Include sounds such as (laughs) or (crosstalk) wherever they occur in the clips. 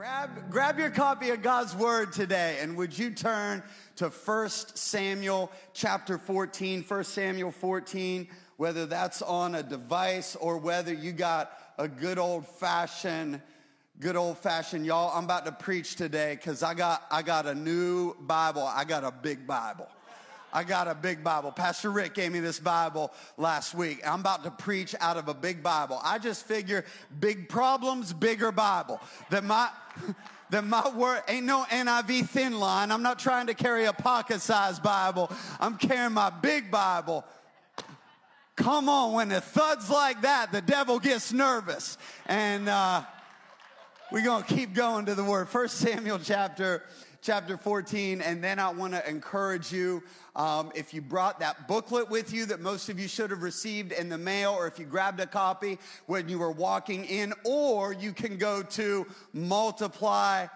Grab, grab your copy of God's Word today, and would you turn to 1 Samuel chapter 14, 1 Samuel 14, whether that's on a device or whether you got a good old fashioned, good old fashioned, y'all, I'm about to preach today because I got, I got a new Bible. I got a big Bible. I got a big Bible. Pastor Rick gave me this Bible last week. I'm about to preach out of a big Bible. I just figure big problems, bigger Bible. That my (laughs) that my word ain't no NIV thin line. I'm not trying to carry a pocket-sized Bible. I'm carrying my big Bible. Come on, when it thuds like that, the devil gets nervous. And uh, we're gonna keep going to the word. First Samuel chapter chapter 14. And then I want to encourage you um, if you brought that booklet with you that most of you should have received in the mail, or if you grabbed a copy when you were walking in, or you can go to multiply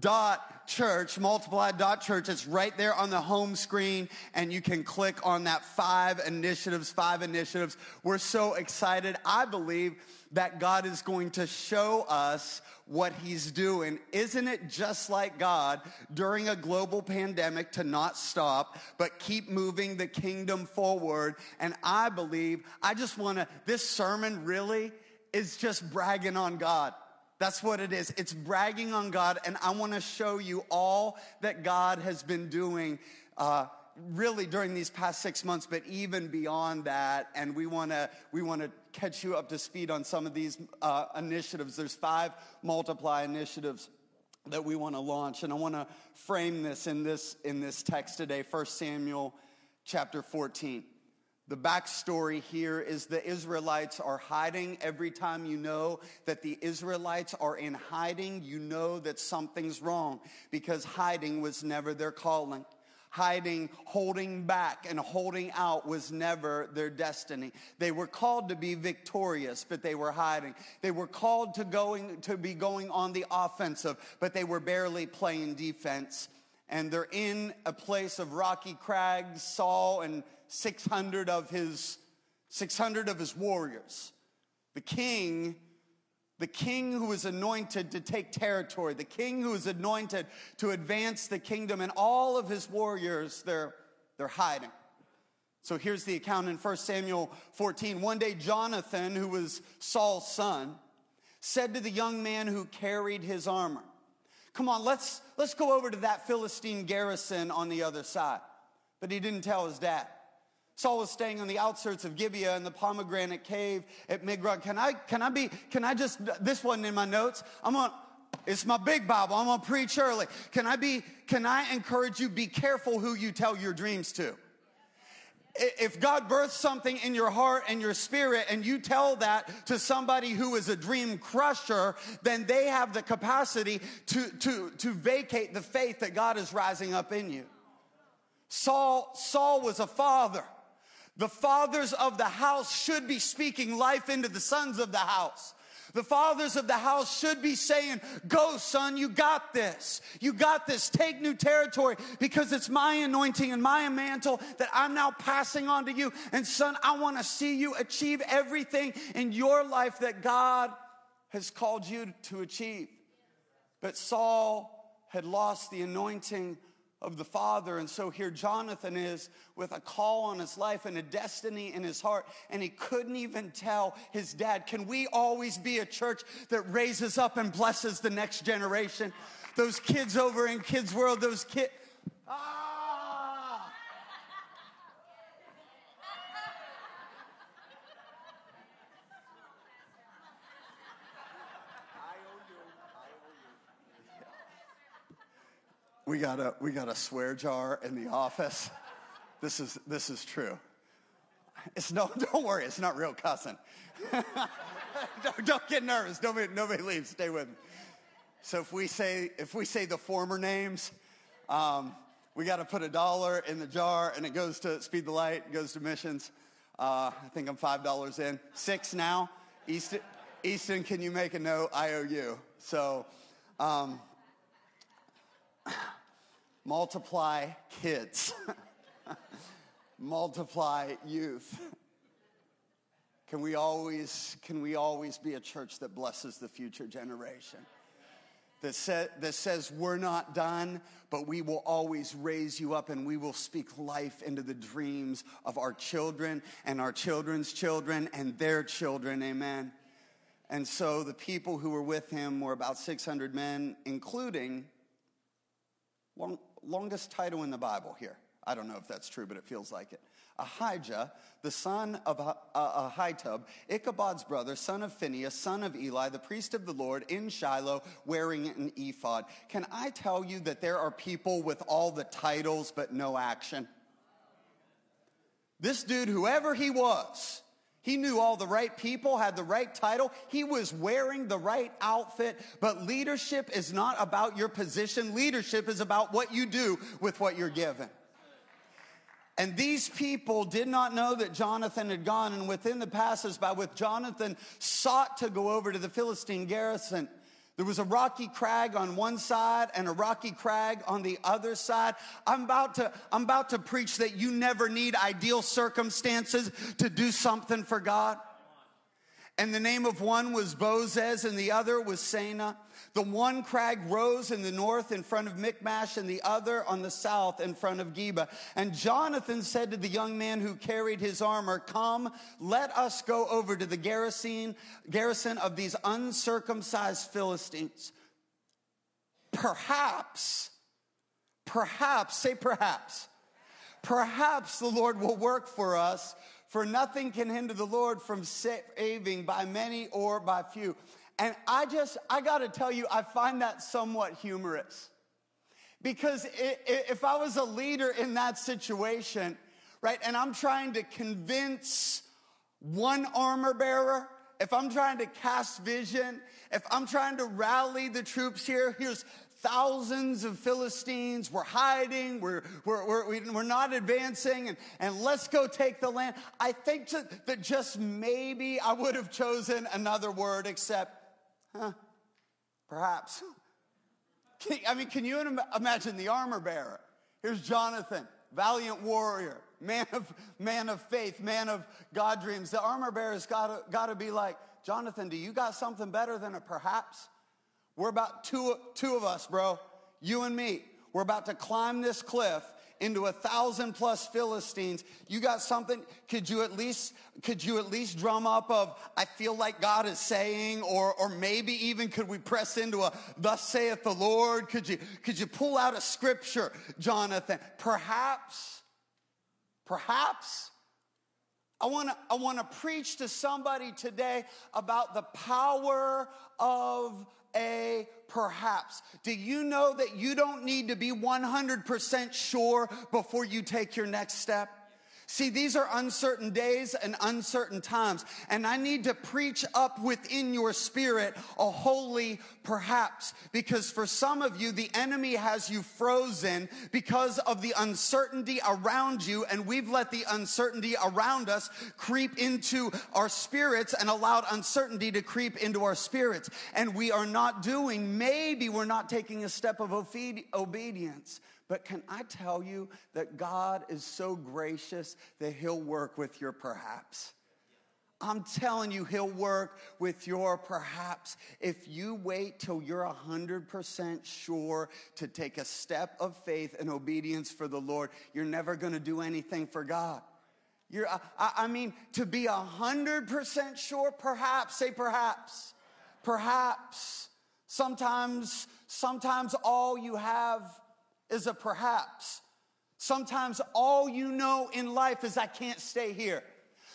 dot church multiply dot church it's right there on the home screen and you can click on that five initiatives five initiatives we're so excited i believe that god is going to show us what he's doing. Isn't it just like God during a global pandemic to not stop, but keep moving the kingdom forward? And I believe, I just want to, this sermon really is just bragging on God. That's what it is. It's bragging on God, and I want to show you all that God has been doing. Uh, really during these past six months, but even beyond that. And we want to we want to catch you up to speed on some of these uh, initiatives. There's five multiply initiatives that we want to launch, and I want to frame this in this in this text today. 1 Samuel chapter 14. The backstory here is the Israelites are hiding. Every time you know that the Israelites are in hiding, you know that something's wrong because hiding was never their calling hiding, holding back, and holding out was never their destiny. They were called to be victorious, but they were hiding. They were called to going to be going on the offensive, but they were barely playing defense. And they're in a place of rocky crags, Saul and 600 of his 600 of his warriors. The king the king who is anointed to take territory, the king who is anointed to advance the kingdom, and all of his warriors, they're, they're hiding. So here's the account in 1 Samuel 14. One day, Jonathan, who was Saul's son, said to the young man who carried his armor, Come on, let's, let's go over to that Philistine garrison on the other side. But he didn't tell his dad. Saul was staying on the outskirts of Gibeah in the pomegranate cave at Migron. Can I, can I be, can I just, this wasn't in my notes. I'm on, it's my big Bible. I'm gonna preach early. Can I be, can I encourage you, be careful who you tell your dreams to? If God births something in your heart and your spirit and you tell that to somebody who is a dream crusher, then they have the capacity to, to, to vacate the faith that God is rising up in you. Saul, Saul was a father. The fathers of the house should be speaking life into the sons of the house. The fathers of the house should be saying, Go, son, you got this. You got this. Take new territory because it's my anointing and my mantle that I'm now passing on to you. And, son, I want to see you achieve everything in your life that God has called you to achieve. But Saul had lost the anointing of the Father. And so here Jonathan is with a call on his life and a destiny in his heart, and he couldn't even tell his dad. Can we always be a church that raises up and blesses the next generation? Those kids over in Kids World, those kids. Ah! We got a we got a swear jar in the office. This is this is true. It's no, (laughs) don't worry, it's not real cussing. (laughs) don't, don't, get nervous. Nobody nobody leaves. Stay with me. So if we say if we say the former names, um, we got to put a dollar in the jar, and it goes to Speed the Light, goes to missions. Uh, I think I'm five dollars in. Six now. Easton, Easton, can you make a note? I owe you. So. Um, multiply kids, (laughs) multiply youth. Can we always can we always be a church that blesses the future generation? that, sa- that says, We're not done, but we will always raise you up and we will speak life into the dreams of our children and our children's children and their children. Amen. And so the people who were with him were about 600 men, including long, longest title in the Bible here. I don't know if that's true, but it feels like it. Ahijah, the son of uh, Ahitub, Ichabod's brother, son of Phinehas, son of Eli, the priest of the Lord in Shiloh, wearing an ephod. Can I tell you that there are people with all the titles but no action? This dude, whoever he was, he knew all the right people, had the right title. He was wearing the right outfit. But leadership is not about your position. Leadership is about what you do with what you're given. And these people did not know that Jonathan had gone, and within the passage by with Jonathan sought to go over to the Philistine garrison. There was a rocky crag on one side and a rocky crag on the other side. I'm about to, I'm about to preach that you never need ideal circumstances to do something for God. And the name of one was Bozez and the other was Seneh. The one crag rose in the north in front of Michmash and the other on the south in front of Geba. And Jonathan said to the young man who carried his armor, Come, let us go over to the garrison, garrison of these uncircumcised Philistines. Perhaps, perhaps, say perhaps, perhaps the Lord will work for us, for nothing can hinder the Lord from saving by many or by few. And I just, I gotta tell you, I find that somewhat humorous. Because if I was a leader in that situation, right, and I'm trying to convince one armor bearer, if I'm trying to cast vision, if I'm trying to rally the troops here, here's thousands of Philistines, we're hiding, we're, we're, we're, we're not advancing, and, and let's go take the land. I think that, that just maybe I would have chosen another word except Huh, perhaps. I mean, can you imagine the armor bearer? Here's Jonathan, valiant warrior, man of, man of faith, man of God dreams. The armor bearer's gotta, gotta be like, Jonathan, do you got something better than a perhaps? We're about two, two of us, bro, you and me. We're about to climb this cliff into a thousand plus Philistines. You got something? Could you at least, could you at least drum up of, I feel like God is saying, or, or maybe even could we press into a, thus saith the Lord? Could you, could you pull out a scripture, Jonathan? Perhaps, perhaps. I want to I want to preach to somebody today about the power of a perhaps. Do you know that you don't need to be 100% sure before you take your next step? See, these are uncertain days and uncertain times. And I need to preach up within your spirit a holy perhaps. Because for some of you, the enemy has you frozen because of the uncertainty around you. And we've let the uncertainty around us creep into our spirits and allowed uncertainty to creep into our spirits. And we are not doing, maybe we're not taking a step of obedience. But can I tell you that God is so gracious that He'll work with your perhaps? I'm telling you, He'll work with your perhaps. If you wait till you're 100% sure to take a step of faith and obedience for the Lord, you're never to do anything for God. You're, I, I mean, to be 100% sure, perhaps, say perhaps, perhaps. Sometimes, sometimes all you have is a perhaps. Sometimes all you know in life is I can't stay here.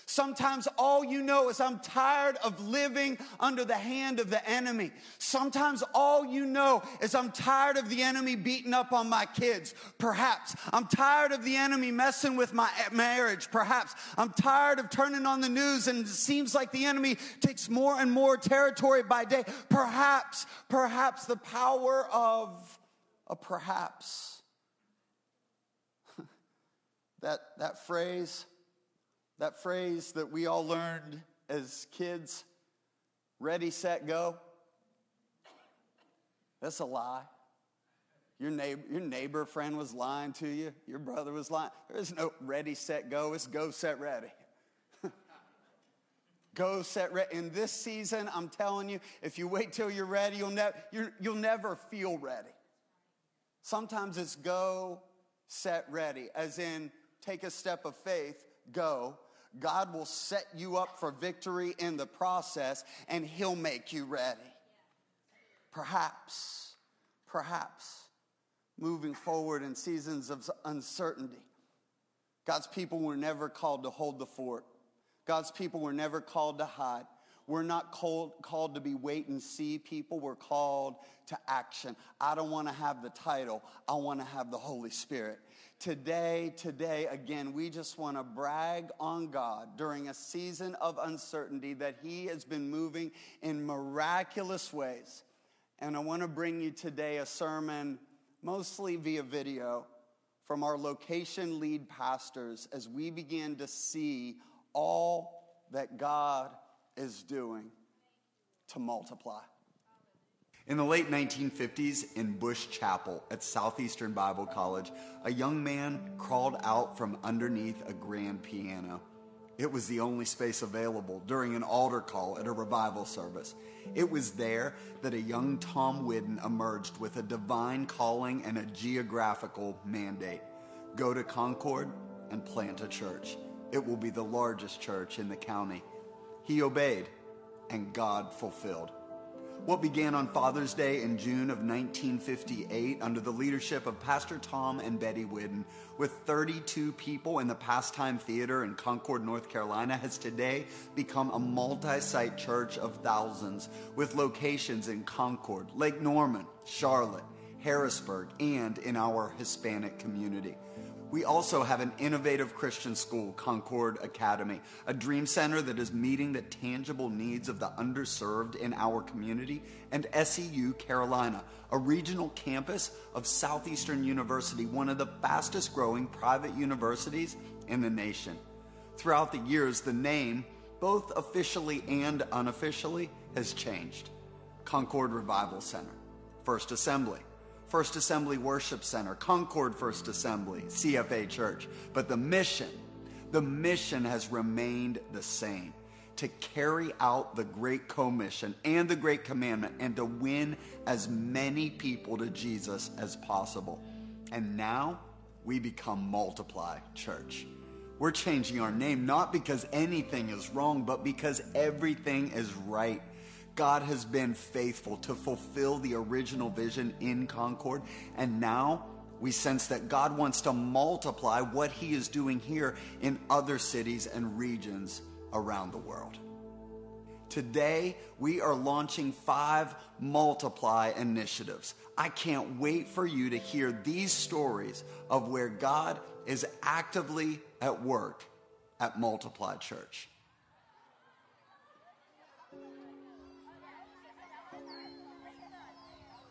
Sometimes all you know is I'm tired of living under the hand of the enemy. Sometimes all you know is I'm tired of the enemy beating up on my kids. Perhaps. I'm tired of the enemy messing with my marriage. Perhaps. I'm tired of turning on the news and it seems like the enemy takes more and more territory by day. Perhaps, perhaps the power of a perhaps. (laughs) that, that phrase, that phrase that we all learned as kids ready, set, go. That's a lie. Your neighbor, your neighbor friend was lying to you. Your brother was lying. There is no ready, set, go. It's go, set, ready. (laughs) Go set ready. In this season, I'm telling you, if you wait till you're ready, you'll, ne- you will never feel ready. Sometimes it's go, set ready, as in take a step of faith, go. God will set you up for victory in the process and He'll make you ready. Perhaps, perhaps moving forward in seasons of uncertainty, God's people were never called to hold the fort. God's people were never called to hide. We're not called, called to be wait and see people. We're called to action. I don't want to have the title. I want to have the Holy Spirit. Today, today, again, we just want to brag on God during a season of uncertainty that He has been moving in miraculous ways. And I want to bring you today a sermon, mostly via video, from our location lead pastors as we begin to see all that God is doing to multiply. In the late 1950s, in Bush Chapel at Southeastern Bible College, a young man crawled out from underneath a grand piano. It was the only space available during an altar call at a revival service. It was there that a young Tom Whidden emerged with a divine calling and a geographical mandate go to Concord and plant a church. It will be the largest church in the county. He obeyed, and God fulfilled. What began on Father's Day in June of 1958 under the leadership of Pastor Tom and Betty Whidden, with 32 people in the Pastime Theater in Concord, North Carolina, has today become a multi site church of thousands with locations in Concord, Lake Norman, Charlotte, Harrisburg, and in our Hispanic community. We also have an innovative Christian school, Concord Academy, a dream center that is meeting the tangible needs of the underserved in our community, and SEU Carolina, a regional campus of Southeastern University, one of the fastest growing private universities in the nation. Throughout the years, the name, both officially and unofficially, has changed. Concord Revival Center, First Assembly, First Assembly Worship Center, Concord First Assembly, CFA Church. But the mission, the mission has remained the same to carry out the Great Commission and the Great Commandment and to win as many people to Jesus as possible. And now we become Multiply Church. We're changing our name not because anything is wrong, but because everything is right. God has been faithful to fulfill the original vision in Concord. And now we sense that God wants to multiply what He is doing here in other cities and regions around the world. Today, we are launching five multiply initiatives. I can't wait for you to hear these stories of where God is actively at work at Multiply Church.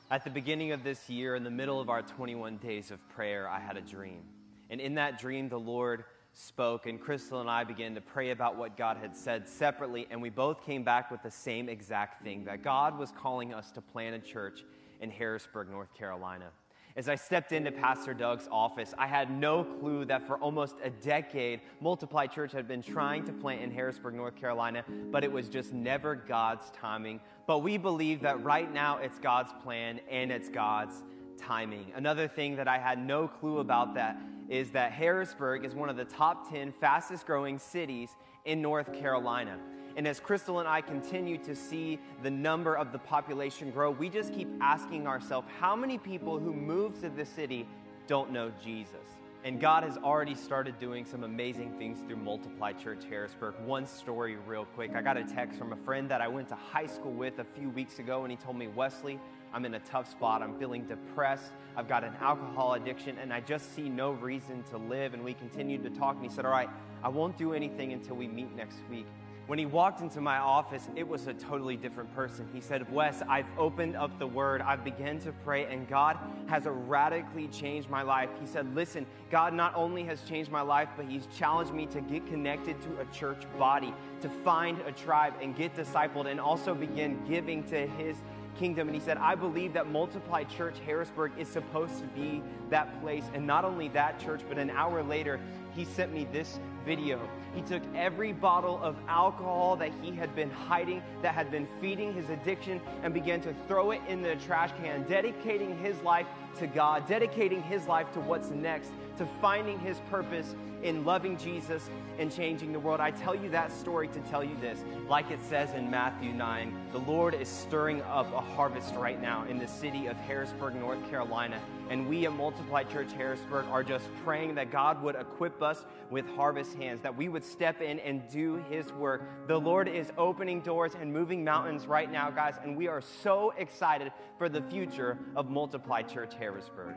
At the beginning of this year, in the middle of our 21 days of prayer, I had a dream. And in that dream, the Lord spoke, and Crystal and I began to pray about what God had said separately, and we both came back with the same exact thing that God was calling us to plant a church in Harrisburg, North Carolina. As I stepped into Pastor Doug's office, I had no clue that for almost a decade, Multiply Church had been trying to plant in Harrisburg, North Carolina, but it was just never God's timing. But we believe that right now it's God's plan and it's God's timing. Another thing that I had no clue about that is that Harrisburg is one of the top 10 fastest growing cities in North Carolina. And as Crystal and I continue to see the number of the population grow, we just keep asking ourselves how many people who move to the city don't know Jesus? And God has already started doing some amazing things through Multiply Church Harrisburg. One story, real quick. I got a text from a friend that I went to high school with a few weeks ago, and he told me, Wesley, I'm in a tough spot. I'm feeling depressed. I've got an alcohol addiction, and I just see no reason to live. And we continued to talk, and he said, All right, I won't do anything until we meet next week. When he walked into my office, it was a totally different person. He said, Wes, I've opened up the word, I've begun to pray, and God has radically changed my life. He said, Listen, God not only has changed my life, but He's challenged me to get connected to a church body, to find a tribe and get discipled, and also begin giving to His kingdom. And he said, I believe that Multiply Church Harrisburg is supposed to be that place. And not only that church, but an hour later, he sent me this video. He took every bottle of alcohol that he had been hiding, that had been feeding his addiction, and began to throw it in the trash can, dedicating his life to God, dedicating his life to what's next, to finding his purpose in loving Jesus and changing the world. I tell you that story to tell you this. Like it says in Matthew 9, the Lord is stirring up a harvest right now in the city of Harrisburg, North Carolina. And we at Multiply Church Harrisburg are just praying that God would equip us with harvest hands, that we would step in and do His work. The Lord is opening doors and moving mountains right now, guys, and we are so excited for the future of Multiply Church Harrisburg.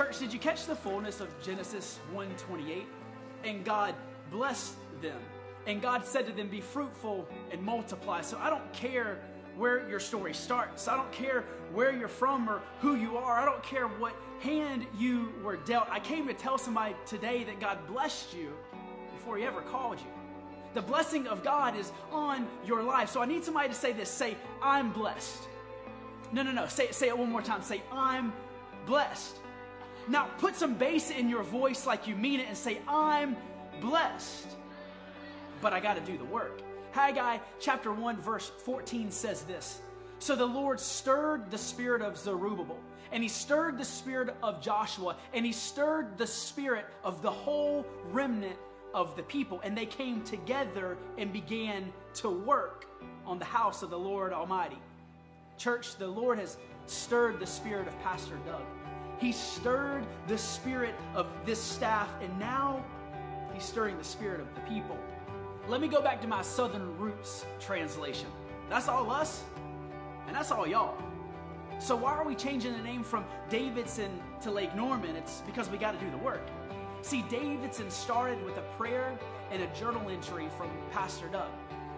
Church, did you catch the fullness of Genesis 1:28? And God blessed them. And God said to them, Be fruitful and multiply. So I don't care where your story starts. I don't care where you're from or who you are. I don't care what hand you were dealt. I came to tell somebody today that God blessed you before He ever called you. The blessing of God is on your life. So I need somebody to say this say, I'm blessed. No, no, no. Say, say it one more time. Say, I'm blessed. Now put some bass in your voice like you mean it and say, I'm blessed. But I got to do the work. Haggai chapter 1, verse 14 says this So the Lord stirred the spirit of Zerubbabel, and he stirred the spirit of Joshua, and he stirred the spirit of the whole remnant of the people, and they came together and began to work on the house of the Lord Almighty. Church, the Lord has stirred the spirit of Pastor Doug. He stirred the spirit of this staff, and now he's stirring the spirit of the people. Let me go back to my Southern Roots translation. That's all us, and that's all y'all. So, why are we changing the name from Davidson to Lake Norman? It's because we got to do the work. See, Davidson started with a prayer and a journal entry from Pastor Doug.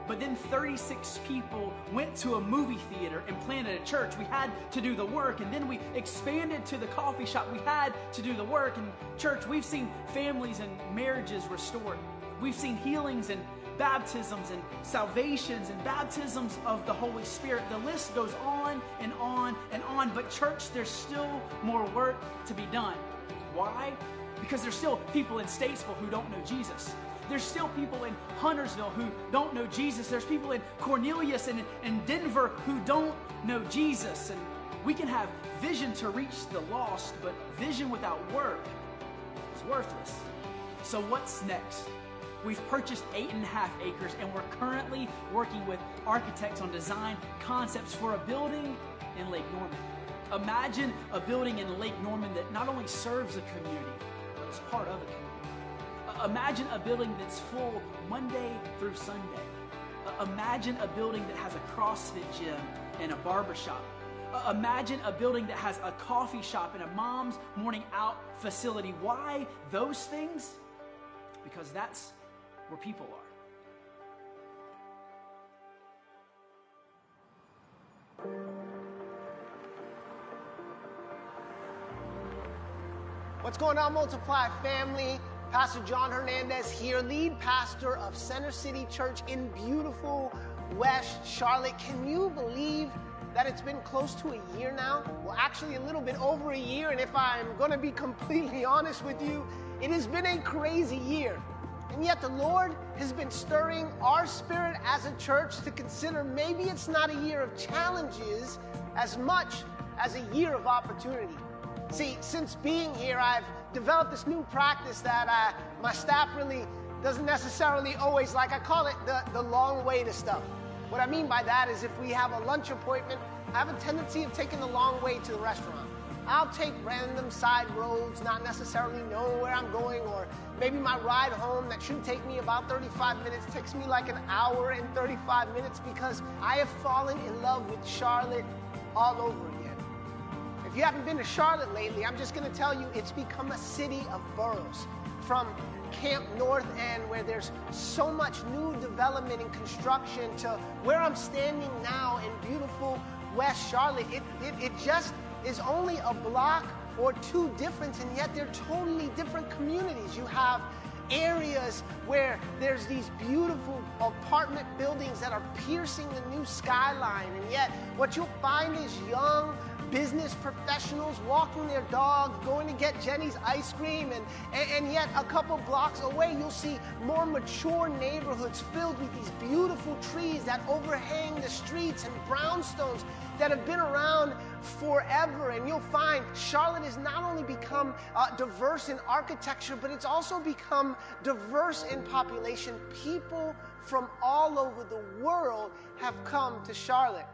But then 36 people went to a movie theater and planted a church. We had to do the work. And then we expanded to the coffee shop. We had to do the work. And church, we've seen families and marriages restored. We've seen healings and baptisms and salvations and baptisms of the Holy Spirit. The list goes on and on and on. But, church, there's still more work to be done. Why? Because there's still people in Statesville who don't know Jesus. There's still people in Huntersville who don't know Jesus. There's people in Cornelius and in Denver who don't know Jesus. And we can have vision to reach the lost, but vision without work is worthless. So, what's next? We've purchased eight and a half acres and we're currently working with architects on design concepts for a building in Lake Norman. Imagine a building in Lake Norman that not only serves a community, but is part of a community. Imagine a building that's full Monday through Sunday. Uh, imagine a building that has a CrossFit gym and a barbershop. Uh, imagine a building that has a coffee shop and a mom's morning out facility. Why those things? Because that's where people are. What's going on, Multiply family? Pastor John Hernandez here, lead pastor of Center City Church in beautiful West Charlotte. Can you believe that it's been close to a year now? Well, actually, a little bit over a year. And if I'm going to be (laughs) completely honest with you, it has been a crazy year. And yet, the Lord has been stirring our spirit as a church to consider maybe it's not a year of challenges as much as a year of opportunity. See, since being here, I've developed this new practice that uh, my staff really doesn't necessarily always like. I call it the, the long way to stuff. What I mean by that is if we have a lunch appointment, I have a tendency of taking the long way to the restaurant. I'll take random side roads, not necessarily knowing where I'm going, or maybe my ride home that should take me about 35 minutes takes me like an hour and 35 minutes because I have fallen in love with Charlotte all over again. If you haven't been to Charlotte lately, I'm just going to tell you it's become a city of boroughs. From Camp North End, where there's so much new development and construction, to where I'm standing now in beautiful West Charlotte, it, it, it just is only a block or two different, and yet they're totally different communities. You have areas where there's these beautiful apartment buildings that are piercing the new skyline, and yet what you'll find is young, business professionals walking their dog, going to get Jeni's ice cream, and, and, and, yet a couple blocks away, you'll see more mature neighborhoods filled with these beautiful trees that overhang the streets and brownstones that have been around forever. And you'll find Charlotte has not only become uh, diverse in architecture, but it's also become diverse in population. People from all over the world have come to Charlotte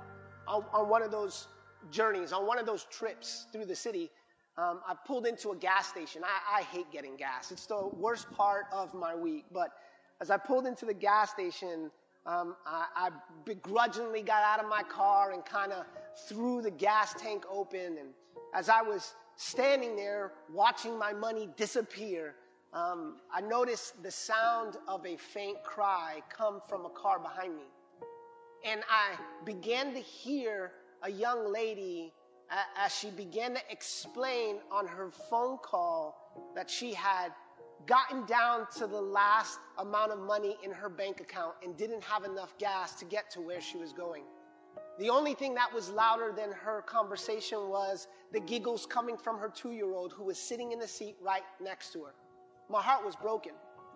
on, on one of those journeys, on one of those trips through the city, um, I pulled into a gas station. I, I hate getting gas, it's the worst part of my week. But as I pulled into the gas station, um, I, I, begrudgingly got out of my car and kind of threw the gas tank open. And as I was standing there watching my money disappear, um, I noticed the sound of a faint cry come from a car behind me. And I began to hear a young lady as she began to explain on her phone call that she had gotten down to the last amount of money in her bank account and didn't have enough gas to get to where she was going. The only thing that was louder than her conversation was the giggles coming from her two year old who was sitting in the seat right next to her. My heart was broken,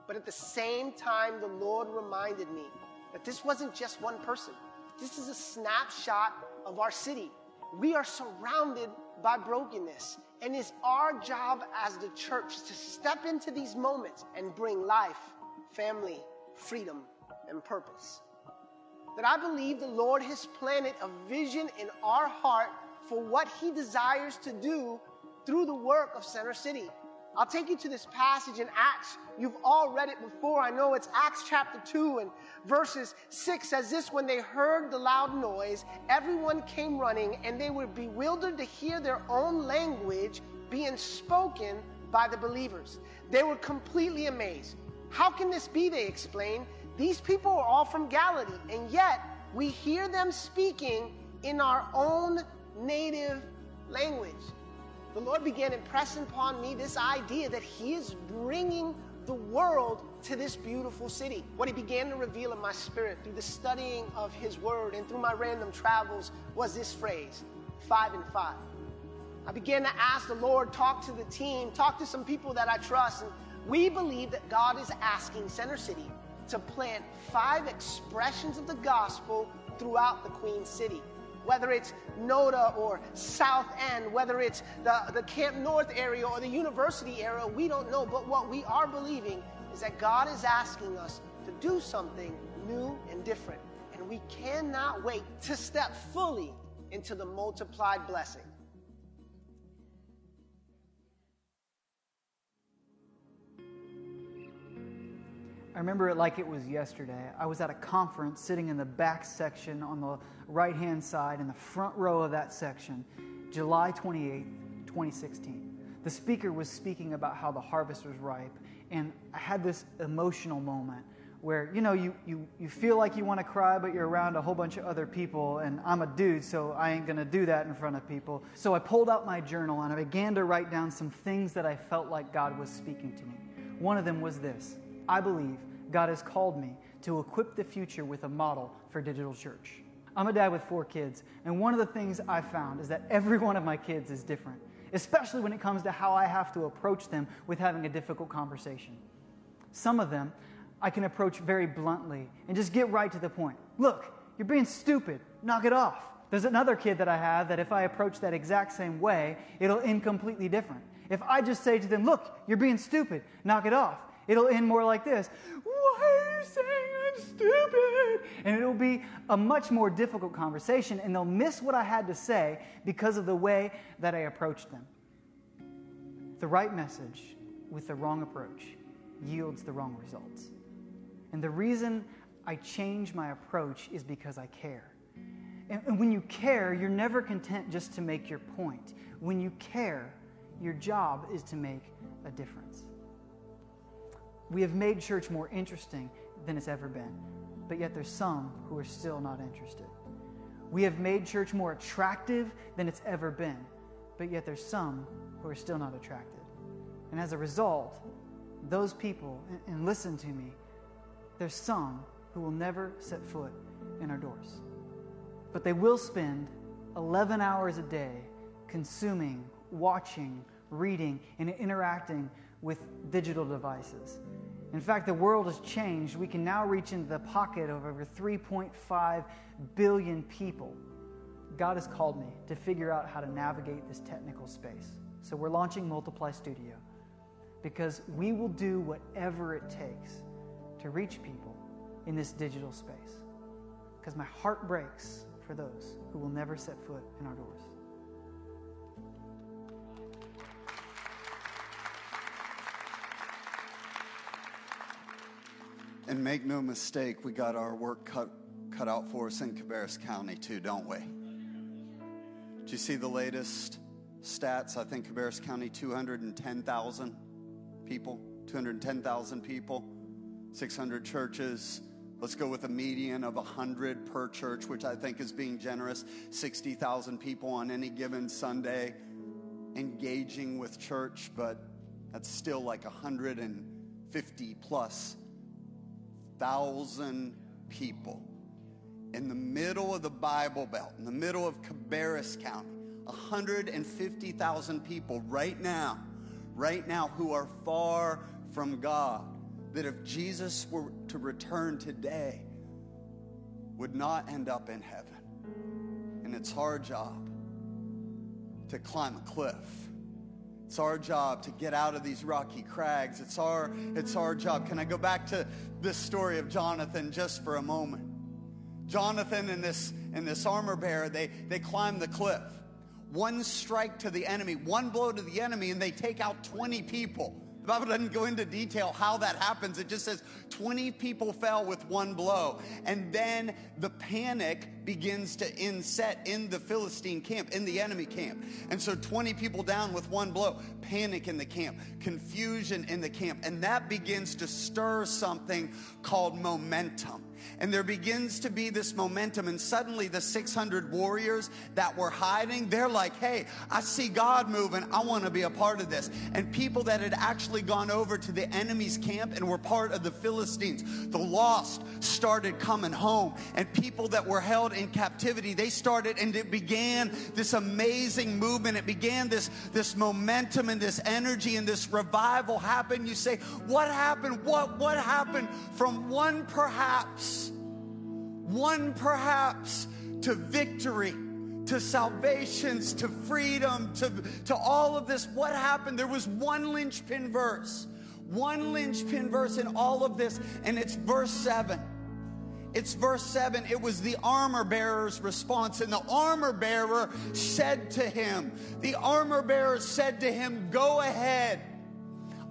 but at the same time, the Lord reminded me that this wasn't just one person. This is a snapshot of our city. We are surrounded by brokenness. And it's our job as the church to step into these moments and bring life, family, freedom, and purpose. That I believe the Lord has planted a vision in our heart for what He desires to do through the work of Center City. I'll take you to this passage in Acts. You've all read it before. I know it's Acts chapter 2 and verses 6 says this When they heard the loud noise, everyone came running and they were bewildered to hear their own language being spoken by the believers. They were completely amazed. How can this be? They explained. These people are all from Galilee, and yet we hear them speaking in our own native language the Lord began impressing upon me this idea that He is bringing the world to this beautiful city. What He began to reveal in my spirit through the studying of His Word and through my random travels was this phrase five and five. I began to ask the Lord, talk to the team, talk to some people that I trust, and we believe that God is asking Center City to plant five expressions of the gospel throughout the Queen City whether it's Noda or South End, whether it's the, the Camp North area or the university area, we don't know. But what we are believing is that God is asking us to do something new and different. And we cannot wait to step fully into the multiplied blessing. I remember it like it was yesterday. I was at a conference sitting in the back section on the right hand side in the front row of that section, July 28, 2016. The speaker was speaking about how the harvest was ripe, and I had this emotional moment where you know you, you, you feel like you want to cry but you're around a whole bunch of other people and i'm a dude so i ain't going to do that in front of people so i pulled out my journal and i began to write down some things that i felt like god was speaking to me one of them was this I believe God has called me to equip the future with a model for digital church. I'm a dad with four kids, and one of the things I found is that every one of my kids is different, especially when it comes to how I have to approach them with having a difficult conversation. Some of them I can approach very bluntly and just get right to the point. Look, you're being stupid, knock it off. There's another kid that I have that if I approach that exact same way, it'll end completely different. If I just say to them, Look, you're being stupid, knock it off, It'll end more like this Why are you saying I'm stupid? And it'll be a much more difficult conversation, and they'll miss what I had to say because of the way that I approached them. The right message with the wrong approach yields the wrong results. And the reason I change my approach is because I care. And, when you care, you're never content just to make your point. When you care, your job is to make a difference. We have made church more interesting than it's ever been, but yet there's some who are still not interested. We have made church more attractive than it's ever been, but yet there's some who are still not attracted. And as a result, those people, and listen to me, there's some who will never set foot in our doors. But they will spend 11 hours a day consuming, watching, reading, and interacting with digital devices. In fact, the world has changed. We can now reach into the pocket of over 3.5 billion people. God has called me to figure out how to navigate this technical space. So we're launching Multiply Studio because we will do whatever it takes to reach people in this digital space. Because my heart breaks for those who will never set foot in our doors. And make no mistake, we got our work cut, cut out for us in Cabarrus County too, don't we? Do you see the latest stats? I think Cabarrus County, 210,000 people, 210,000 people, 600 churches. Let's go with a median of 100 per church, which I think is being generous. 60,000 people on any given Sunday engaging with church, but that's still like 150 plus thousand people in the middle of the Bible Belt, in the middle of Cabarrus County, 150,000 people right now, right now, who are far from God, that if Jesus were to return today, would not end up in heaven. And it's our job to climb a cliff it's our job to get out of these rocky crags. It's our, it's our job. Can I go back to this story of Jonathan just for a moment? Jonathan and this, and this armor bearer, they, they climb the cliff. One strike to the enemy, one blow to the enemy, and they take out 20 people. The Bible doesn't go into detail how that happens. It just says 20 people fell with one blow. And then the panic begins to inset in the Philistine camp, in the enemy camp. And so 20 people down with one blow, panic in the camp, confusion in the camp. And that begins to stir something called momentum. And there begins to be this momentum. And suddenly, the 600 warriors that were hiding, they're like, hey, I see God moving. I want to be a part of this. And people that had actually gone over to the enemy's camp and were part of the Philistines, the lost, started coming home. And people that were held in captivity, they started, and it began this amazing movement. It began this, this momentum and this energy and this revival happened. You say, what happened? What, what happened from one perhaps? One perhaps to victory, to salvations, to freedom, to, to all of this. What happened? There was one linchpin verse, one linchpin verse in all of this, and it's verse 7. It's verse 7. It was the armor bearer's response. And the armor bearer said to him, The armor bearer said to him, Go ahead.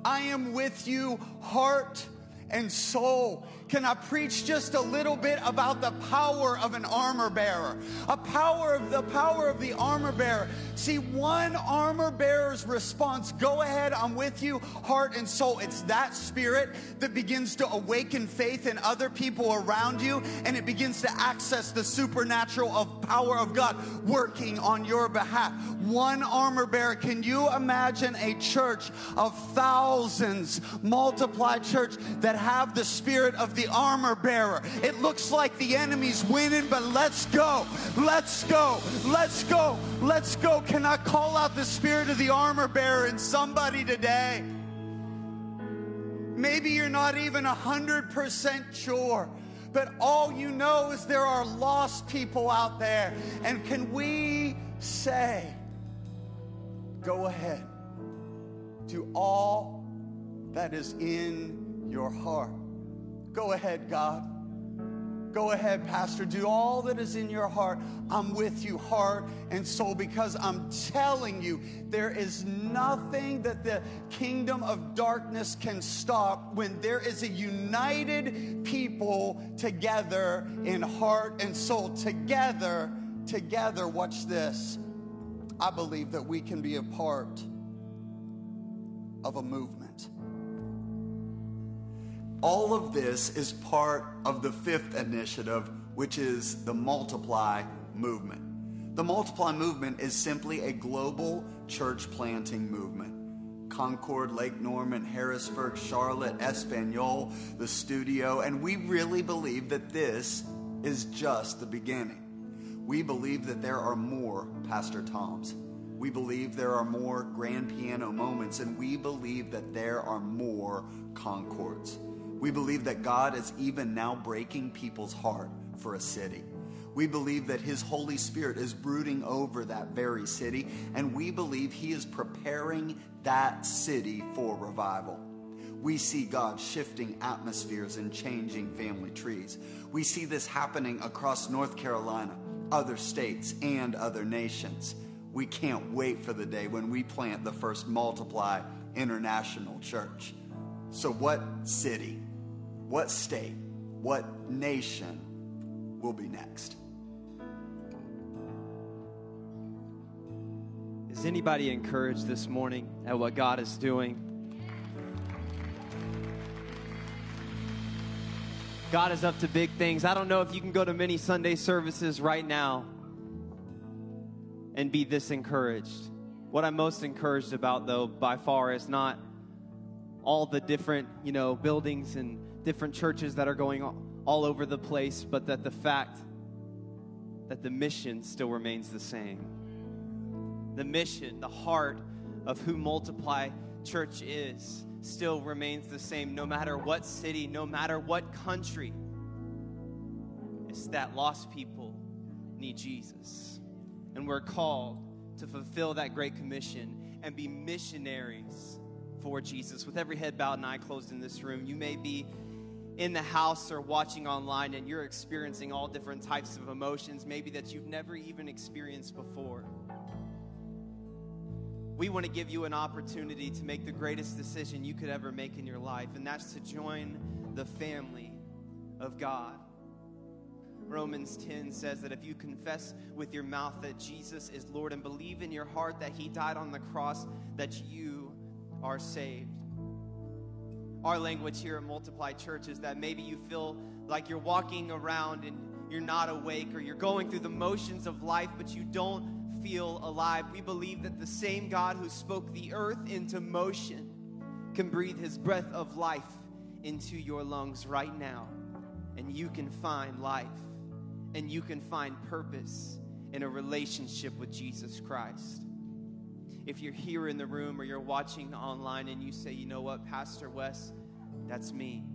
I am with you, heart and soul. Can I preach just a little bit about the power of an armor bearer? A power of the power of the armor bearer. See, one armor bearer's response, go ahead, I'm with you, heart and soul. It's that spirit that begins to awaken faith in other people around you, and it begins to access the supernatural of power of God working on your behalf. One armor bearer. Can you imagine a church of thousands, multiplied church that have the spirit of the the armor bearer. It looks like the enemy's winning, but let's go. Let's go. Let's go. Let's go. Can I call out the spirit of the armor bearer in somebody today? Maybe you're not even 100% sure, but all you know is there are lost people out there. And can we say, go ahead, do all that is in your heart? Go ahead, God. Go ahead, Pastor. Do all that is in your heart. I'm with you, heart and soul, because I'm telling you, there is nothing that the kingdom of darkness can stop when there is a united people together in heart and soul. Together, together, watch this. I believe that we can be a part of a movement. All of this is part of the fifth initiative, which is the multiply movement. The Multiply movement is simply a global church planting movement. Concord, Lake Norman, Harrisburg, Charlotte, Espanol, the studio, and we really believe that this is just the beginning. We believe that there are more Pastor Toms. We believe there are more grand piano moments, and we believe that there are more Concords. We believe that God is even now breaking people's heart for a city. We believe that His Holy Spirit is brooding over that very city, and we believe He is preparing that city for revival. We see God shifting atmospheres and changing family trees. We see this happening across North Carolina, other states, and other nations. We can't wait for the day when we plant the first Multiply International Church. So, what city, what state, what nation will be next? Is anybody encouraged this morning at what God is doing? God is up to big things. I don't know if you can go to many Sunday services right now and be this encouraged. What I'm most encouraged about, though, by far, is not all the different, you know, buildings and different churches that are going all over the place, but that the fact that the mission still remains the same. The mission, the heart of who Multiply Church is, still remains the same no matter what city, no matter what country. It's that lost people need Jesus. And we're called to fulfill that great commission and be missionaries for Jesus. With every head bowed and eye closed in this room, you may be in the house or watching online and you're experiencing all different types of emotions, maybe that you've never even experienced before. We want to give you an opportunity to make the greatest decision you could ever make in your life, and that's to join the family of God. Romans 10 says that if you confess with your mouth that Jesus is Lord and believe in your heart that he died on the cross, that you are saved. Our language here at Multiply Church is that maybe you feel like you're walking around and you're not awake or you're going through the motions of life, but you don't feel alive. We believe that the same God who spoke the earth into motion can breathe his breath of life into your lungs right now, and you can find life and you can find purpose in a relationship with Jesus Christ. If you're here in the room or you're watching online and you say, you know what, Pastor Wes, that's me.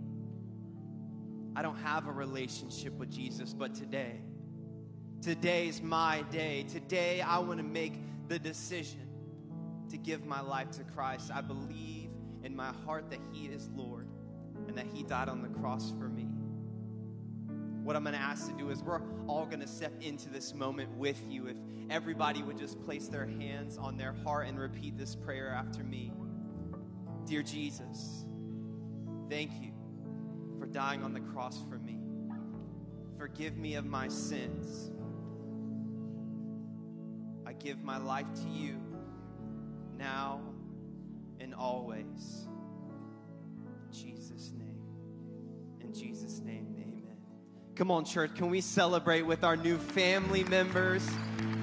I don't have a relationship with Jesus, but today, today's my day. Today, I want to make the decision to give my life to Christ. I believe in my heart that He is Lord and that He died on the cross for me what I'm going to ask to do is we're all going to step into this moment with you. If everybody would just place their hands on their heart and repeat this prayer after me Dear Jesus, thank you for dying on the cross for me. Forgive me of my sins. I give my life to you now and always. In Jesus' name. In Jesus' name. Come on, church, can we celebrate with our new family members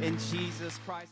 in Jesus Christ?